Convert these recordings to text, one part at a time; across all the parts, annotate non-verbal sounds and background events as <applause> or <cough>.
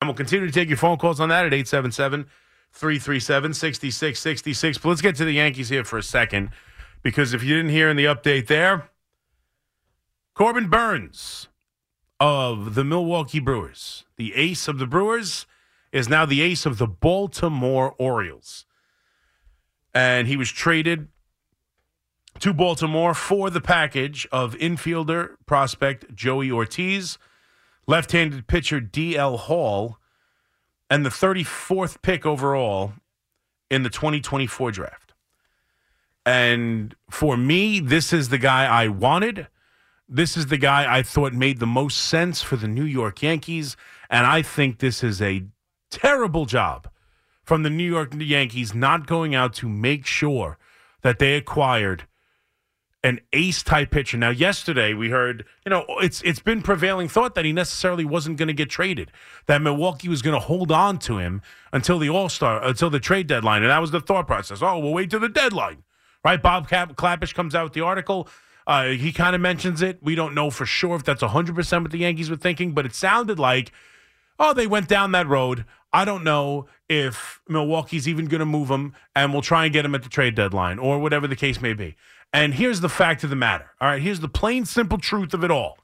And we'll continue to take your phone calls on that at 877 337 6666. But let's get to the Yankees here for a second because if you didn't hear in the update there, Corbin Burnes of the Milwaukee Brewers, the ace of the Brewers, is now the ace of the Baltimore Orioles. And he was traded to Baltimore for the package of infielder prospect Joey Ortiz, left handed pitcher DL Hall, and the 34th pick overall in the 2024 draft. And for me, this is the guy I wanted. This is the guy I thought made the most sense for the New York Yankees. And I think this is a terrible job from the New York Yankees not going out to make sure that they acquired an ace type pitcher. Now, yesterday we heard, you know, it's it's been prevailing thought that he necessarily wasn't going to get traded. That Milwaukee was going to hold on to him until the All Star, until the trade deadline, and that was the thought process. Oh, we'll wait till the deadline, right? Bob Klapisch comes out with the article. Uh, he kind of mentions it. We don't know for sure if that's 100% what the Yankees were thinking, but it sounded like, oh, they went down that road. I don't know if Milwaukee's even going to move him, and we'll try and get him at the trade deadline or whatever the case may be. And here's the fact of the matter. All right, here's the plain, simple truth of it all.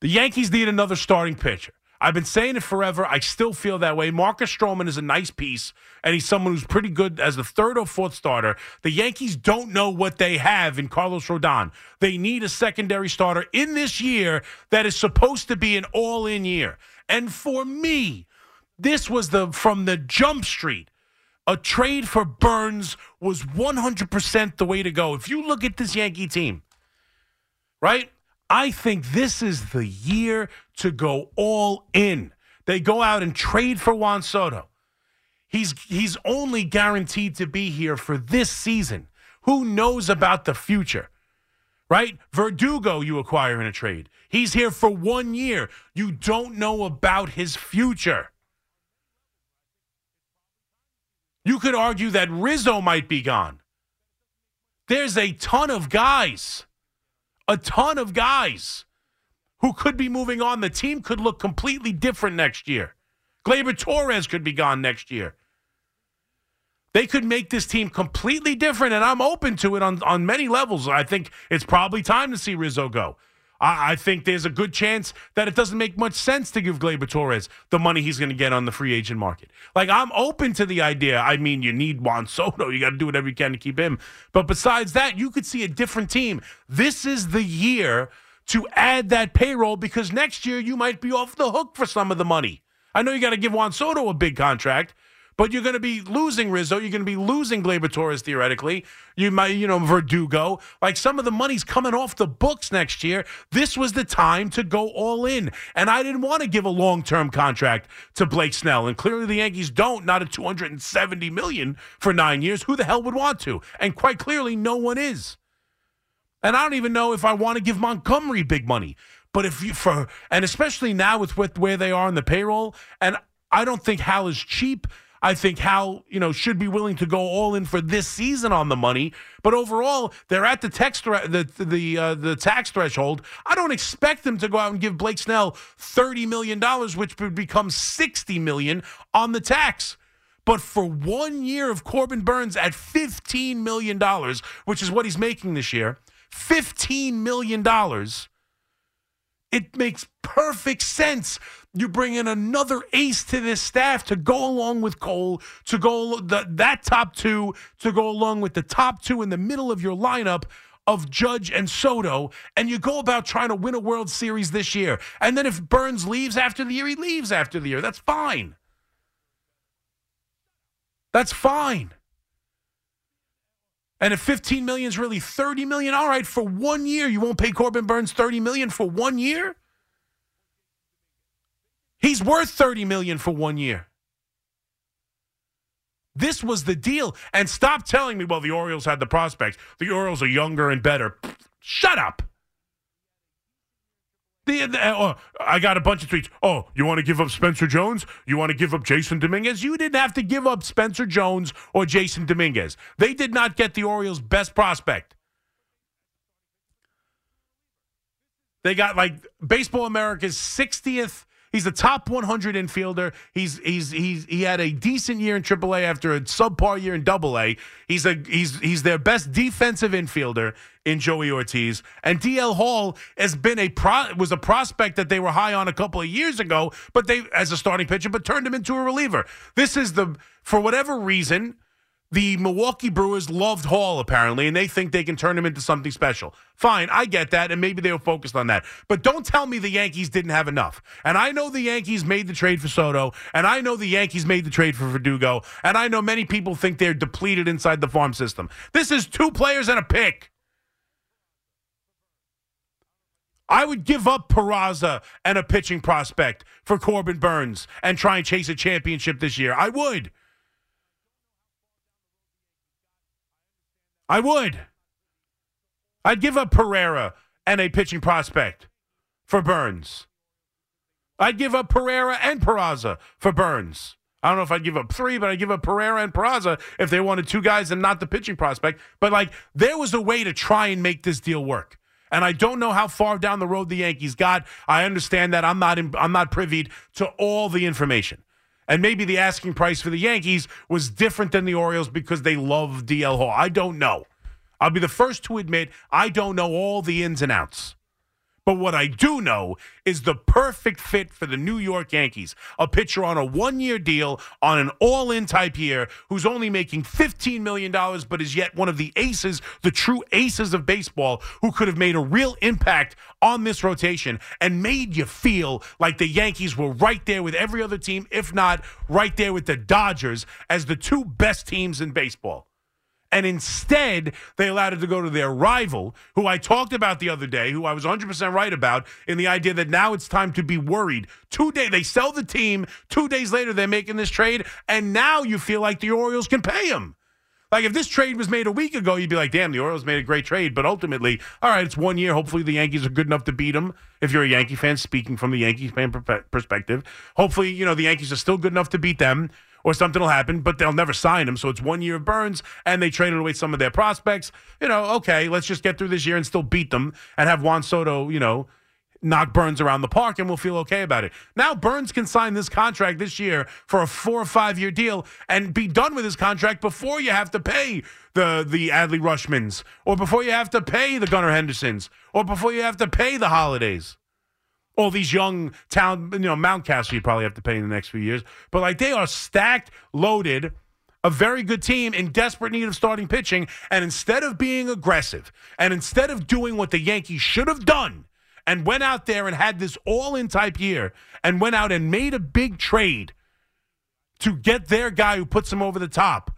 The Yankees need another starting pitcher. I've been saying it forever. I still feel that way. Marcus Stroman is a nice piece, and he's someone who's pretty good as the third or fourth starter. The Yankees don't know what they have in Carlos Rodon. They need a secondary starter in this year that is supposed to be an all in year. And for me, this was the from the jump street a trade for Burnes was 100% the way to go. If you look at this Yankee team, right? I think this is the year to go all in. They go out and trade for Juan Soto. He's he's only guaranteed to be here for this season. Who knows about the future? Right? Verdugo you acquire in a trade. He's here for 1 year. You don't know about his future. You could argue that Rizzo might be gone. There's a ton of guys, a ton of guys who could be moving on. The team could look completely different next year. Gleyber Torres could be gone next year. They could make this team completely different, and I'm open to it on, on many levels. I think it's probably time to see Rizzo go. I, I think there's a good chance that it doesn't make much sense to give Gleyber Torres the money he's going to get on the free agent market. Like, I'm open to the idea. I mean, you need Juan Soto. You got to do whatever you can to keep him. But besides that, you could see a different team. This is the year to add that payroll because next year you might be off the hook for some of the money. I know you got to give Juan Soto a big contract, but you're going to be losing Rizzo. You're going to be losing Gleyber Torres theoretically. You might, you know, Verdugo. Like some of the money's coming off the books next year. This was the time to go all in. And I didn't want to give a long term contract to Blake Snell. And clearly the Yankees don't, not at 270 million for nine years. Who the hell would want to? And quite clearly, no one is. And I don't even know if I want to give Montgomery big money. But if you for and especially now with, with where they are in the payroll, and I don't think Hal is cheap. I think Hal, you know, should be willing to go all in for this season on the money. But overall, they're at the tax the the uh, the tax threshold. I don't expect them to go out and give Blake Snell thirty million dollars, which would become sixty million on the tax. But for one year of Corbin Burnes at fifteen million dollars, which is what he's making this year, fifteen million dollars. It makes perfect sense you bring in another ace to this staff to go along with Cole, to go the, that top two, to go along with the top two in the middle of your lineup of Judge and Soto, and you go about trying to win a World Series this year. And then if Burnes leaves after the year, he leaves after the year. That's fine. That's fine. And if 15 million is really 30 million, all right, for one year, you won't pay Corbin Burnes 30 million for one year? He's worth 30 million for one year. This was the deal. And stop telling me, well, the Orioles had the prospects. The Orioles are younger and better. Shut up. The, the, uh, oh, I got a bunch of tweets. Oh, you want to give up Spencer Jones? You want to give up Jasson Dominguez? You didn't have to give up Spencer Jones or Jasson Dominguez. They did not get the Orioles' best prospect. They got like Baseball America's 60th He's a top 100 infielder. He's he's he's he had a decent year in AAA after a subpar year in AA. He's a he's he's their best defensive infielder in Joey Ortiz. And DL Hall has been a pro, was a prospect that they were high on a couple of years ago, but they as a starting pitcher, but turned him into a reliever. This is the for whatever reason the Milwaukee Brewers loved Hall apparently, and they think they can turn him into something special. Fine, I get that, and maybe they were focused on that. But don't tell me the Yankees didn't have enough. And I know the Yankees made the trade for Soto, and I know the Yankees made the trade for Verdugo, and I know many people think they're depleted inside the farm system. This is two players and a pick. I would give up Peraza and a pitching prospect for Corbin Burnes and try and chase a championship this year. I would. I would. I'd give up Pereira and a pitching prospect for Burnes. I'd give up Pereira and Peraza for Burnes. I don't know if I'd give up three, but I'd give up Pereira and Peraza if they wanted two guys and not the pitching prospect. But like, there was a way to try and make this deal work. And I don't know how far down the road the Yankees got. I understand that I'm not in, I'm not privy to all the information. And maybe the asking price for the Yankees was different than the Orioles because they love DL Hall. I don't know. I'll be the first to admit I don't know all the ins and outs. But what I do know is the perfect fit for the New York Yankees. A pitcher on a one year deal on an all in type year who's only making $15 million, but is yet one of the aces, the true aces of baseball, who could have made a real impact on this rotation and made you feel like the Yankees were right there with every other team, if not right there with the Dodgers as the two best teams in baseball. And instead, they allowed it to go to their rival, who I talked about the other day, who I was 100% right about, in the idea that now it's time to be worried. Two days, they sell the team. Two days later, they're making this trade. And now you feel like the Orioles can pay him. Like if this trade was made a week ago, you'd be like, damn, the Orioles made a great trade. But ultimately, all right, it's one year. Hopefully, the Yankees are good enough to beat them. If you're a Yankee fan, speaking from the Yankees fan perspective, hopefully, you know, the Yankees are still good enough to beat them or something will happen, but they'll never sign him. So it's one year of Burnes, and they traded away some of their prospects. You know, okay, let's just get through this year and still beat them and have Juan Soto, you know, knock Burnes around the park and we'll feel okay about it. Now Burnes can sign this contract this year for a four or five year deal and be done with his contract before you have to pay the the Adley Rutschmans or before you have to pay the Gunnar Hendersons or before you have to pay the Hollidays all these young town, you know, Mountcastle you probably have to pay in the next few years. But like they are stacked, loaded, a very good team in desperate need of starting pitching. And instead of being aggressive and instead of doing what the Yankees should have done and went out there and had this all in type year and went out and made a big trade to get their guy who puts them over the top.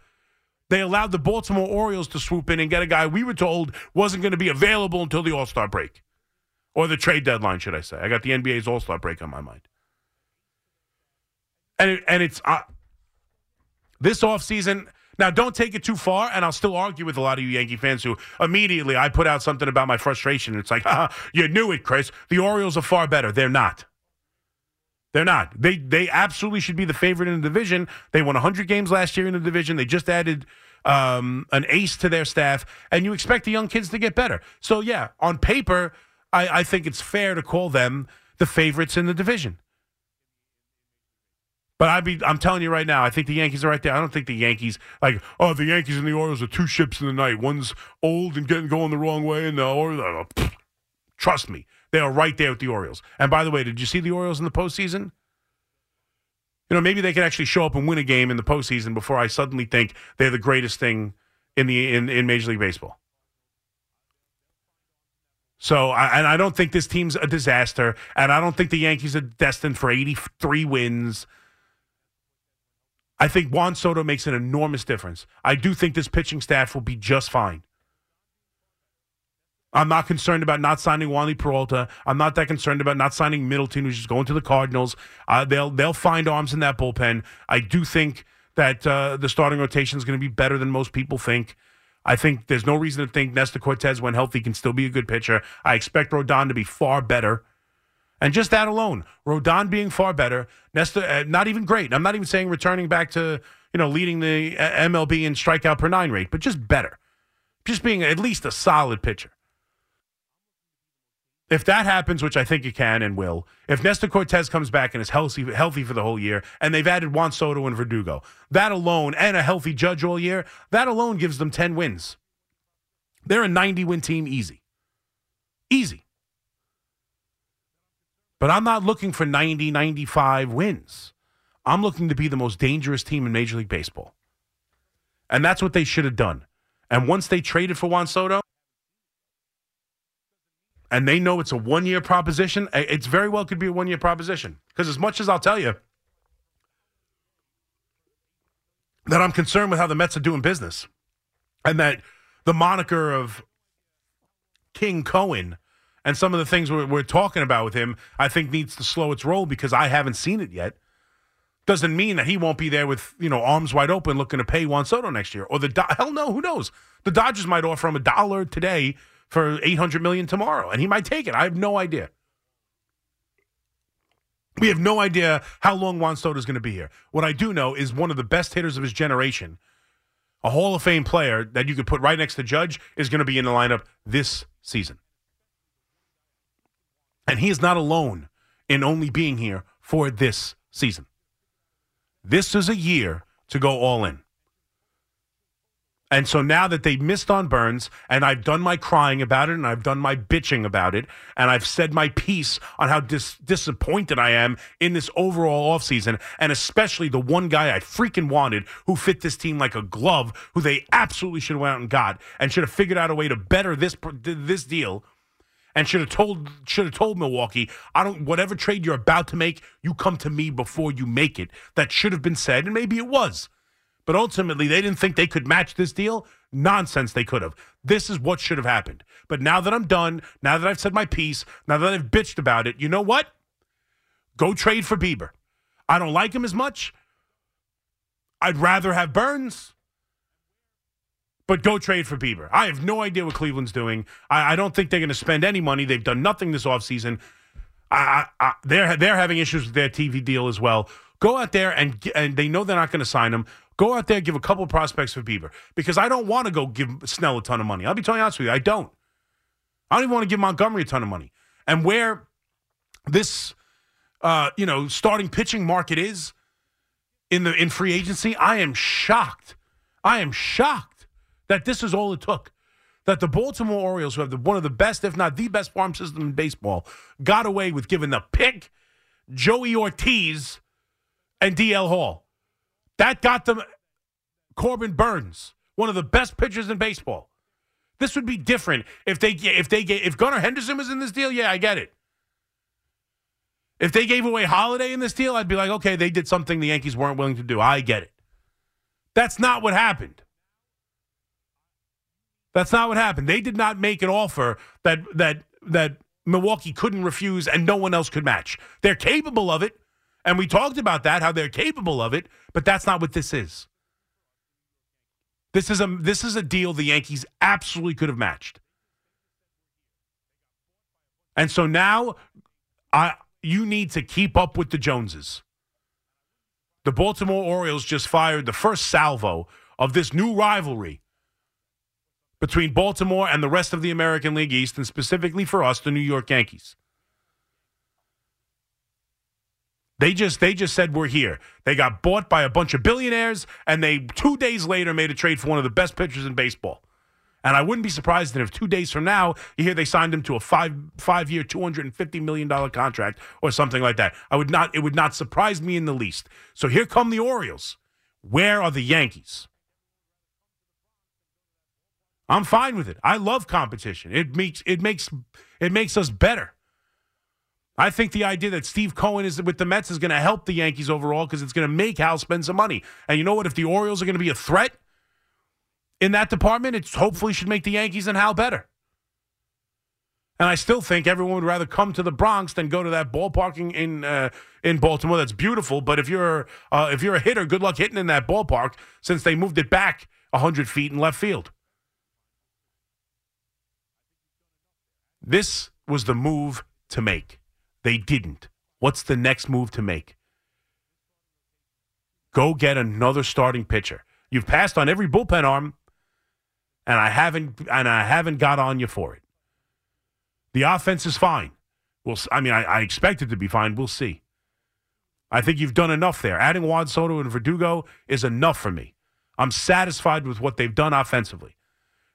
They allowed the Baltimore Orioles to swoop in and get a guy we were told wasn't going to be available until the All Star break or the trade deadline, should I say? I got the NBA's All Star break on my mind, and and it's uh, this offseason. Now, don't take it too far, and I'll still argue with a lot of you Yankee fans who immediately I put out something about my frustration. It's like, <laughs> ah, you knew it, Chris. The Orioles are far better. They're not. They're not. They they absolutely should be the favorite in the division. They won 100 games last year in the division. They just added um, an ace to their staff, and you expect the young kids to get better. So yeah, on paper, I, I think it's fair to call them the favorites in the division. But I be, I'm telling you right now, I think the Yankees are right there. I don't think the Yankees like oh the Yankees and the Orioles are two ships in the night. One's old and getting going the wrong way, and the Orioles. Uh, trust me, they are right there with the Orioles. And by the way, did you see the Orioles in the postseason? You know, maybe they could actually show up and win a game in the postseason before I suddenly think they're the greatest thing in the in, in Major League Baseball. So, and I don't think this team's a disaster, and I don't think the Yankees are destined for 83 wins. I think Juan Soto makes an enormous difference. I do think this pitching staff will be just fine. I'm not concerned about not signing Wandy Peralta. I'm not that concerned about not signing Middleton, who's just going to the Cardinals. Uh, they'll they'll find arms in that bullpen. I do think that uh, the starting rotation is going to be better than most people think. I think there's no reason to think Nestor Cortes, when healthy, can still be a good pitcher. I expect Rodon to be far better. And just that alone, Rodon being far better, Nestor, uh, not even great. I'm not even saying returning back to, you know, leading the uh, MLB in strikeout per nine rate, but just better. Just being at least a solid pitcher. If that happens, which I think it can and will, if Nestor Cortes comes back and is healthy, healthy for the whole year, and they've added Juan Soto and Verdugo, that alone, and a healthy Judge all year, that alone gives them 10 wins. They're a 90 win team easy. Easy. But I'm not looking for 90, 95 wins. I'm looking to be the most dangerous team in Major League Baseball. And that's what they should have done. And once they traded for Juan Soto, and they know it's a one year proposition, eh, it's very well could be a one year proposition. Because as much as I'll tell you that I'm concerned with how the Mets are doing business, and that the moniker of King Cohen and some of the things we're, we're talking about with him, I think needs to slow its roll because I haven't seen it yet. Doesn't mean that he won't be there with you know arms wide open looking to pay Juan Soto next year, or the hell no, who knows? The Dodgers might offer him a dollar today for 800 million tomorrow and he might take it. I have no idea. We have no idea how long Juan Soto is going to be here. What I do know is one of the best hitters of his generation, a Hall of Fame player that you could put right next to Judge, is going to be in the lineup this season. And he is not alone in only being here for this season. This is a year to go all in. And so now that they missed on Burnes, and I've done my crying about it, and I've done my bitching about it, and I've said my piece on how dis- disappointed I am in this overall offseason, and especially the one guy I freaking wanted who fit this team like a glove, who they absolutely should have went out and got, and should have figured out a way to better this this deal, and should have told should have told Milwaukee, I don't whatever trade you're about to make, you come to me before you make it. That should have been said, and maybe it was. But ultimately, they didn't think they could match this deal. Nonsense, they could have. This is what should have happened. But now that I'm done, now that I've said my piece, now that I've bitched about it, you know what? Go trade for Bieber. I don't like him as much. I'd rather have Burnes, But go trade for Bieber. I have no idea what Cleveland's doing. I, I don't think they're going to spend any money. They've done nothing this offseason. I, I, they're, they're having issues with their TV deal as well. Go out there and and they know they're not going to sign him. Go out there, give a couple prospects for Bieber because I don't want to go give Snell a ton of money. I'll be totally honest with you, I don't. I don't even want to give Montgomery a ton of money. And where this, uh, you know, starting pitching market is in the in free agency, I am shocked. I am shocked that this is all it took. That the Baltimore Orioles, who have the, one of the best, if not the best farm system in baseball, got away with giving the pick Joey Ortiz and DL Hall. That got them Corbin Burnes, one of the best pitchers in baseball. This would be different if they if they if Gunnar Henderson was in this deal. Yeah, I get it. If they gave away Holliday in this deal, I'd be like, okay, they did something the Yankees weren't willing to do. I get it. That's not what happened. That's not what happened. They did not make an offer that that that Milwaukee couldn't refuse and no one else could match. They're capable of it. And we talked about that, how they're capable of it, but that's not what this is. This is a this is a deal the Yankees absolutely could have matched. And so now I you need to keep up with the Joneses. The Baltimore Orioles just fired the first salvo of this new rivalry between Baltimore and the rest of the American League East, and specifically for us, the New York Yankees. They just they just said we're here. They got bought by a bunch of billionaires, and they two days later made a trade for one of the best pitchers in baseball. And I wouldn't be surprised that if two days from now you hear they signed him to a five five year, two hundred and fifty million dollar contract or something like that. I would not. It would not surprise me in the least. So here come the Orioles. Where are the Yankees? I'm fine with it. I love competition. It makes it makes it makes us better. I think the idea that Steve Cohen is with the Mets is going to help the Yankees overall because it's going to make Hal spend some money. And you know what? If the Orioles are going to be a threat in that department, it hopefully should make the Yankees and Hal better. And I still think everyone would rather come to the Bronx than go to that ballparking in uh, in Baltimore. That's beautiful, but if you're uh, if you're a hitter, good luck hitting in that ballpark since they moved it back hundred feet in left field. This was the move to make. They didn't. What's the next move to make? Go get another starting pitcher. You've passed on every bullpen arm, and I haven't and I haven't got on you for it. The offense is fine. Well, I mean, I, I expect it to be fine. We'll see. I think you've done enough there. Adding Juan Soto and Verdugo is enough for me. I'm satisfied with what they've done offensively.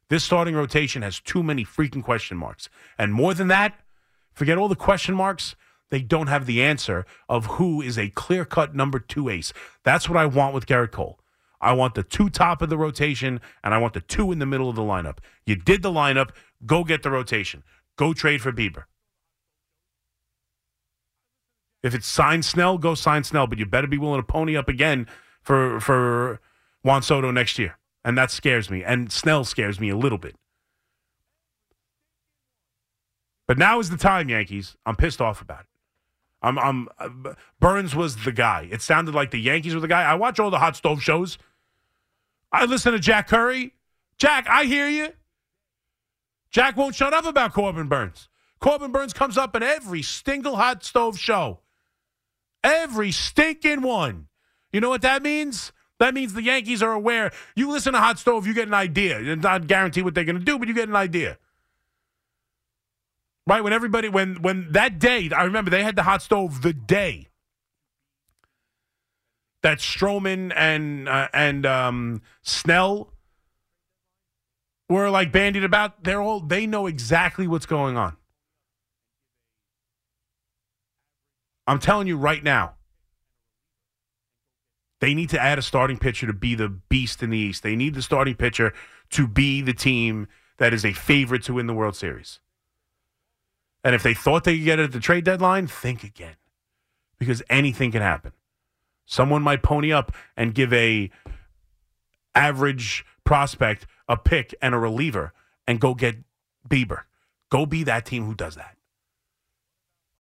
This starting rotation has too many freaking question marks. And more than that, forget all the question marks. They don't have the answer of who is a clear cut number two ace. That's what I want with Gerrit Cole. I want the two top of the rotation, and I want the two in the middle of the lineup. You did the lineup. Go get the rotation. Go trade for Bieber. If it's sign Snell, go sign Snell, but you better be willing to pony up again for for Juan Soto next year. And that scares me. And Snell scares me a little bit. But now is the time, Yankees. I'm pissed off about it. I'm, I'm uh, Burnes was the guy. It sounded like the Yankees were the guy. I watch all the hot stove shows. I listen to Jack Curry. Jack, I hear you. Jack won't shut up about Corbin Burnes. Corbin Burnes comes up in every single hot stove show. Every stinking one. You know what that means? That means the Yankees are aware. You listen to Hot Stove, you get an idea. It's not guarantee what they're going to do, but you get an idea. Right when everybody when when that day, I remember they had the Hot Stove the day that Stroman and uh, and um, Snell were like bandied about. They're all they know exactly what's going on. I'm telling you right now, they need to add a starting pitcher to be the beast in the East. They need the starting pitcher to be the team that is a favorite to win the World Series. And if they thought they could get it at the trade deadline, think again. Because anything can happen. Someone might pony up and give a average prospect a pick and a reliever and go get Bieber. Go be that team who does that.